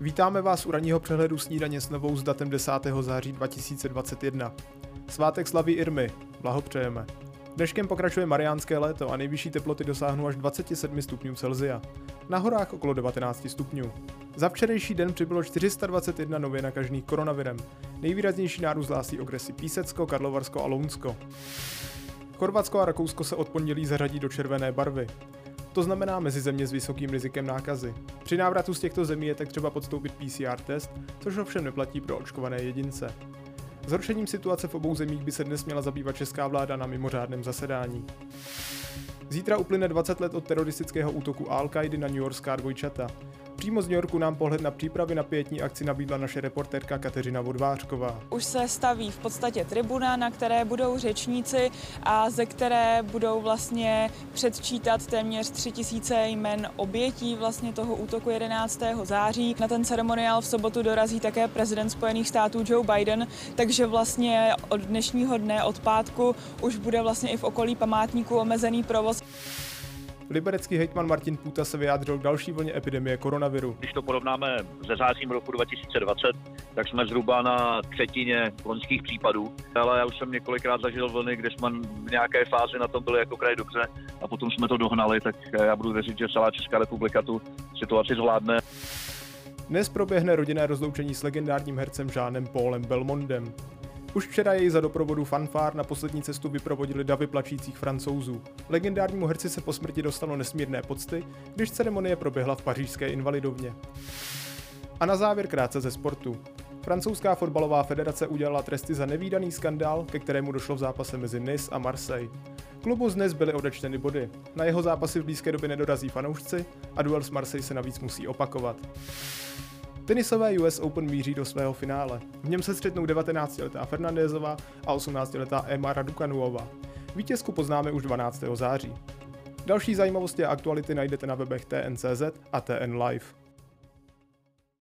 Vítáme vás u ranního přehledu snídaně s novou s datem 10. září 2021. Svátek slaví Irmy, blahopřejeme. Dneškem pokračuje mariánské léto a nejvyšší teploty dosáhnou až 27 stupňů Celzia. Na horách okolo 19 stupňů. Za včerejší den přibylo 421 nově nakažených koronavirem. Nejvýraznější nárůst hlásí okresy Písecko, Karlovarsko a Lounsko. Chorvatsko a Rakousko se od pondělí zařadí do červené barvy. To znamená mezi země s vysokým rizikem nákazy. Při návratu z těchto zemí je tak třeba podstoupit PCR test, což ovšem neplatí pro očkované jedince. Zhoršením situace v obou zemích by se dnes měla zabývat česká vláda na mimořádném zasedání. Zítra uplyne 20 let od teroristického útoku Al-Qaidi na New Yorkská dvojčata. Přímo z New Yorku nám pohled na přípravy na pětní akci nabídla naše reportérka Kateřina Vodvářková. Už se staví v podstatě tribuna, na které budou řečníci a ze které budou vlastně předčítat téměř tři tisíce jmen obětí vlastně toho útoku 11. září. Na ten ceremoniál v sobotu dorazí také prezident Spojených států Joe Biden, takže vlastně od dnešního dne, od pátku, už bude vlastně i v okolí památníku omezený provoz. Liberecký hejtman Martin Půta se vyjádřil k další vlně epidemie koronaviru. Když to porovnáme se zářím roku 2020, tak jsme zhruba na třetině loňských případů. Ale já už jsem několikrát zažil vlny, kde jsme v nějaké fázi na tom byli jako kraj dobře a potom jsme to dohnali, tak já budu věřit, že celá Česká republika tu situaci zvládne. Dnes proběhne rodinné rozloučení s legendárním hercem Žánem Paulem Belmondem. Už včera jej za doprovodu fanfár na poslední cestu vyprovodili davy plačících francouzů. Legendárnímu herci se po smrti dostalo nesmírné pocty, když ceremonie proběhla v pařížské invalidovně. A na závěr krátce ze sportu. Francouzská fotbalová federace udělala tresty za nevýdaný skandál, ke kterému došlo v zápase mezi Nice a Marseille. Klubu dnes byly odečteny body. Na jeho zápasy v blízké době nedorazí fanoušci a duel s Marseille se navíc musí opakovat. Tenisové US Open míří do svého finále. V něm se střetnou 19-letá Fernandezová a 18-letá Emma Raducanuová. Vítězku poznáme už 12. září. Další zajímavosti a aktuality najdete na webech TNCZ a TN Live.